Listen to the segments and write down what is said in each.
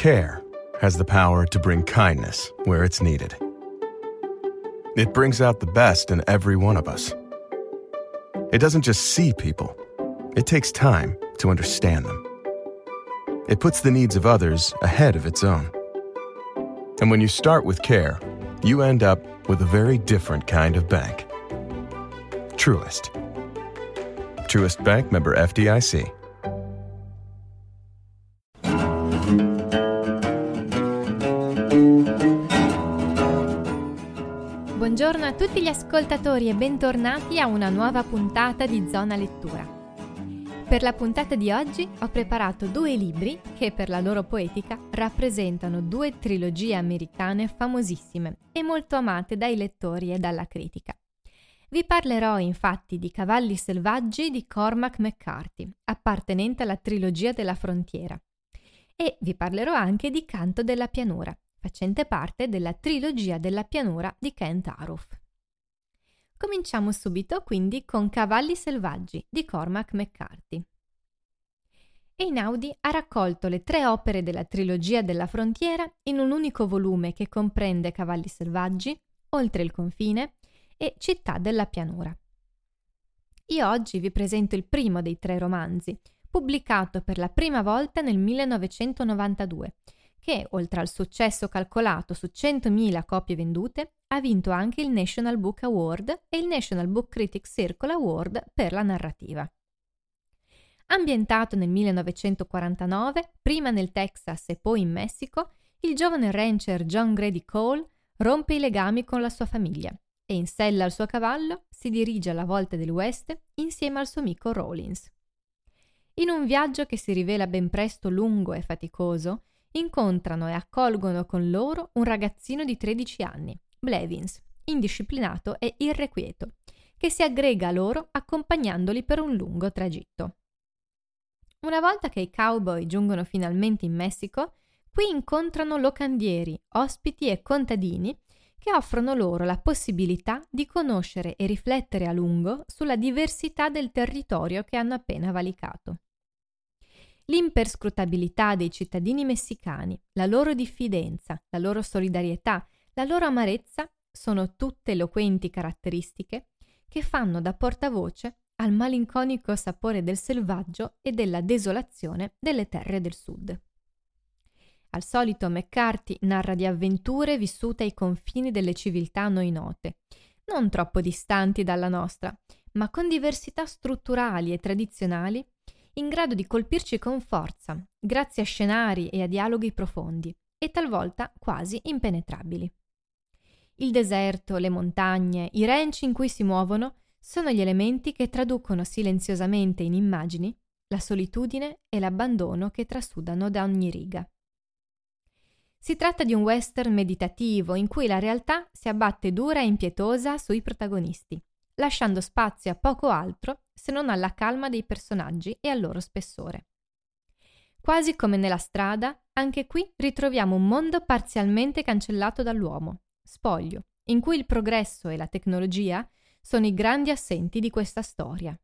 Care has the power to bring kindness where it's needed. It brings out the best in every one of us. It doesn't just see people, it takes time to understand them. It puts the needs of others ahead of its own. And when you start with care, you end up with a very different kind of bank. Truist. Truest Bank member FDIC. Buongiorno a tutti gli ascoltatori e bentornati a una nuova puntata di Zona Lettura. Per la puntata di oggi ho preparato due libri che per la loro poetica rappresentano due trilogie americane famosissime e molto amate dai lettori e dalla critica. Vi parlerò infatti di Cavalli selvaggi di Cormac McCarthy, appartenente alla trilogia della frontiera, e vi parlerò anche di Canto della pianura, facente parte della trilogia della pianura di Kent Aruf. Cominciamo subito quindi con Cavalli selvaggi di Cormac McCarthy. Einaudi ha raccolto le tre opere della trilogia della frontiera in un unico volume che comprende Cavalli selvaggi, Oltre il confine e Città della pianura. Io oggi vi presento il primo dei tre romanzi, pubblicato per la prima volta nel 1992 che, oltre al successo calcolato su 100.000 copie vendute, ha vinto anche il National Book Award e il National Book Critics Circle Award per la narrativa. Ambientato nel 1949, prima nel Texas e poi in Messico, il giovane rancher John Grady Cole rompe i legami con la sua famiglia e in sella al suo cavallo si dirige alla volta dell'Oest insieme al suo amico Rollins. In un viaggio che si rivela ben presto lungo e faticoso, incontrano e accolgono con loro un ragazzino di 13 anni, Blevins, indisciplinato e irrequieto, che si aggrega a loro accompagnandoli per un lungo tragitto. Una volta che i cowboy giungono finalmente in Messico, qui incontrano locandieri, ospiti e contadini che offrono loro la possibilità di conoscere e riflettere a lungo sulla diversità del territorio che hanno appena valicato. L'imperscrutabilità dei cittadini messicani, la loro diffidenza, la loro solidarietà, la loro amarezza sono tutte eloquenti caratteristiche che fanno da portavoce al malinconico sapore del selvaggio e della desolazione delle terre del sud. Al solito McCarthy narra di avventure vissute ai confini delle civiltà a noi note, non troppo distanti dalla nostra, ma con diversità strutturali e tradizionali in grado di colpirci con forza, grazie a scenari e a dialoghi profondi, e talvolta quasi impenetrabili. Il deserto, le montagne, i ranch in cui si muovono sono gli elementi che traducono silenziosamente in immagini la solitudine e l'abbandono che trasudano da ogni riga. Si tratta di un western meditativo in cui la realtà si abbatte dura e impietosa sui protagonisti, lasciando spazio a poco altro se non alla calma dei personaggi e al loro spessore. Quasi come nella strada, anche qui ritroviamo un mondo parzialmente cancellato dall'uomo, spoglio, in cui il progresso e la tecnologia sono i grandi assenti di questa storia.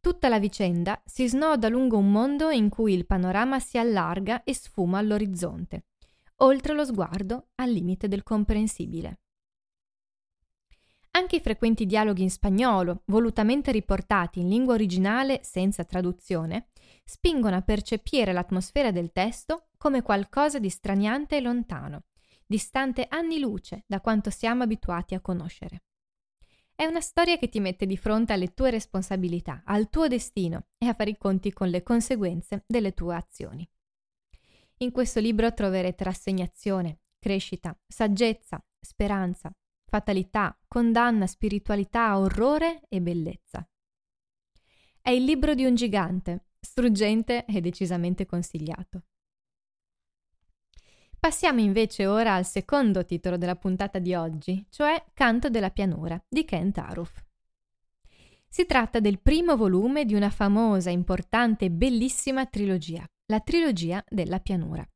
Tutta la vicenda si snoda lungo un mondo in cui il panorama si allarga e sfuma all'orizzonte, oltre lo sguardo al limite del comprensibile. Anche i frequenti dialoghi in spagnolo, volutamente riportati in lingua originale senza traduzione, spingono a percepire l'atmosfera del testo come qualcosa di straniante e lontano, distante anni luce da quanto siamo abituati a conoscere. È una storia che ti mette di fronte alle tue responsabilità, al tuo destino e a fare i conti con le conseguenze delle tue azioni. In questo libro troverete rassegnazione, crescita, saggezza, speranza, fatalità, condanna, spiritualità, orrore e bellezza. È il libro di un gigante, struggente e decisamente consigliato. Passiamo invece ora al secondo titolo della puntata di oggi, cioè Canto della pianura di Kent Aruf. Si tratta del primo volume di una famosa, importante e bellissima trilogia, la trilogia della pianura.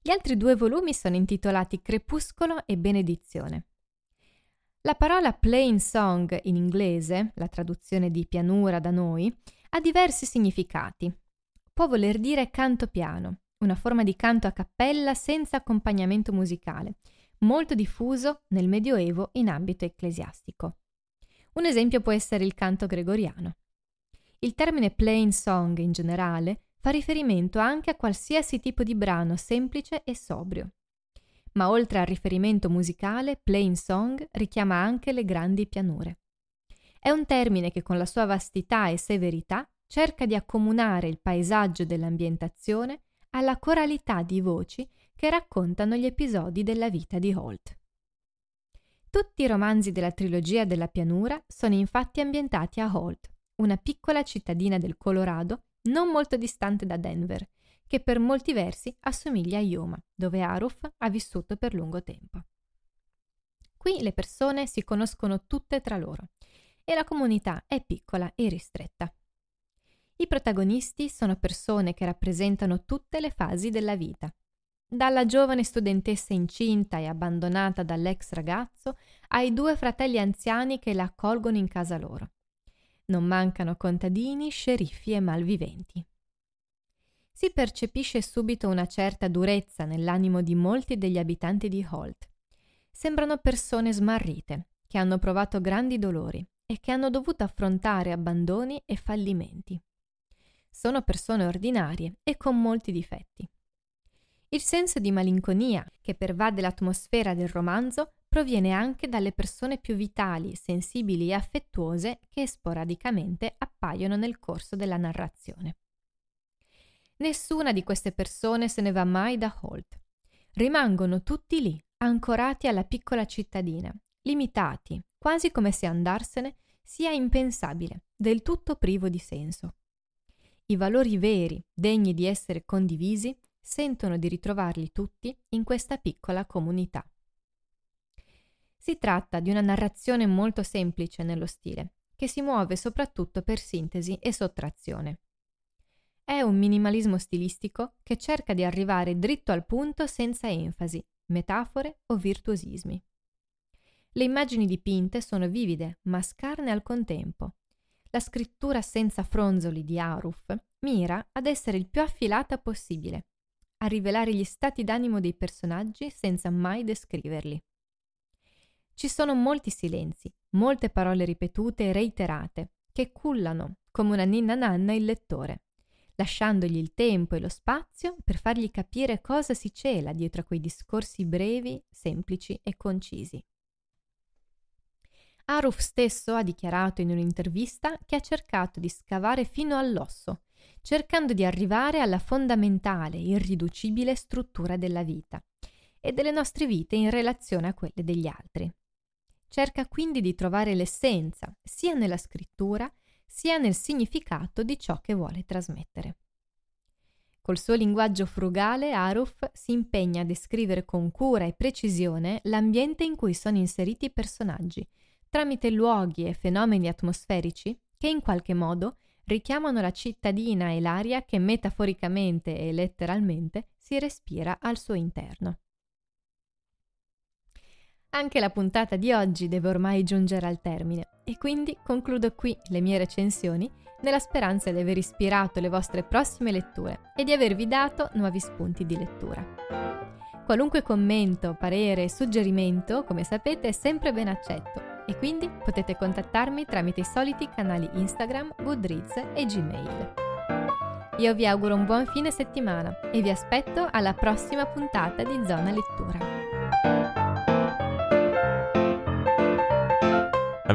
Gli altri due volumi sono intitolati Crepuscolo e Benedizione. La parola plain song in inglese, la traduzione di pianura da noi, ha diversi significati. Può voler dire canto piano, una forma di canto a cappella senza accompagnamento musicale, molto diffuso nel Medioevo in ambito ecclesiastico. Un esempio può essere il canto gregoriano. Il termine plain song in generale fa riferimento anche a qualsiasi tipo di brano semplice e sobrio. Ma oltre al riferimento musicale, plain song richiama anche le grandi pianure. È un termine che con la sua vastità e severità cerca di accomunare il paesaggio dell'ambientazione alla coralità di voci che raccontano gli episodi della vita di Holt. Tutti i romanzi della trilogia della pianura sono infatti ambientati a Holt, una piccola cittadina del Colorado non molto distante da Denver, che per molti versi assomiglia a Yuma, dove Aruf ha vissuto per lungo tempo. Qui le persone si conoscono tutte tra loro e la comunità è piccola e ristretta. I protagonisti sono persone che rappresentano tutte le fasi della vita, dalla giovane studentessa incinta e abbandonata dall'ex ragazzo ai due fratelli anziani che la accolgono in casa loro. Non mancano contadini, sceriffi e malviventi. Si percepisce subito una certa durezza nell'animo di molti degli abitanti di Holt. Sembrano persone smarrite, che hanno provato grandi dolori e che hanno dovuto affrontare abbandoni e fallimenti. Sono persone ordinarie e con molti difetti. Il senso di malinconia che pervade l'atmosfera del romanzo proviene anche dalle persone più vitali, sensibili e affettuose che sporadicamente appaiono nel corso della narrazione. Nessuna di queste persone se ne va mai da Holt. Rimangono tutti lì, ancorati alla piccola cittadina, limitati, quasi come se andarsene sia impensabile, del tutto privo di senso. I valori veri, degni di essere condivisi, sentono di ritrovarli tutti in questa piccola comunità. Si tratta di una narrazione molto semplice nello stile, che si muove soprattutto per sintesi e sottrazione. È un minimalismo stilistico che cerca di arrivare dritto al punto senza enfasi, metafore o virtuosismi. Le immagini dipinte sono vivide, ma scarne al contempo. La scrittura senza fronzoli di Aruf mira ad essere il più affilata possibile, a rivelare gli stati d'animo dei personaggi senza mai descriverli. Ci sono molti silenzi, molte parole ripetute e reiterate, che cullano come una ninna nanna il lettore, lasciandogli il tempo e lo spazio per fargli capire cosa si cela dietro a quei discorsi brevi, semplici e concisi. Aruf stesso ha dichiarato in un'intervista che ha cercato di scavare fino all'osso, cercando di arrivare alla fondamentale, irriducibile struttura della vita e delle nostre vite in relazione a quelle degli altri. Cerca quindi di trovare l'essenza sia nella scrittura sia nel significato di ciò che vuole trasmettere. Col suo linguaggio frugale, Aruf si impegna a descrivere con cura e precisione l'ambiente in cui sono inseriti i personaggi, tramite luoghi e fenomeni atmosferici che in qualche modo richiamano la cittadina e l'aria che metaforicamente e letteralmente si respira al suo interno. Anche la puntata di oggi deve ormai giungere al termine e quindi concludo qui le mie recensioni nella speranza di aver ispirato le vostre prossime letture e di avervi dato nuovi spunti di lettura. Qualunque commento, parere e suggerimento, come sapete, è sempre ben accetto e quindi potete contattarmi tramite i soliti canali Instagram, Goodreads e Gmail. Io vi auguro un buon fine settimana e vi aspetto alla prossima puntata di Zona Lettura.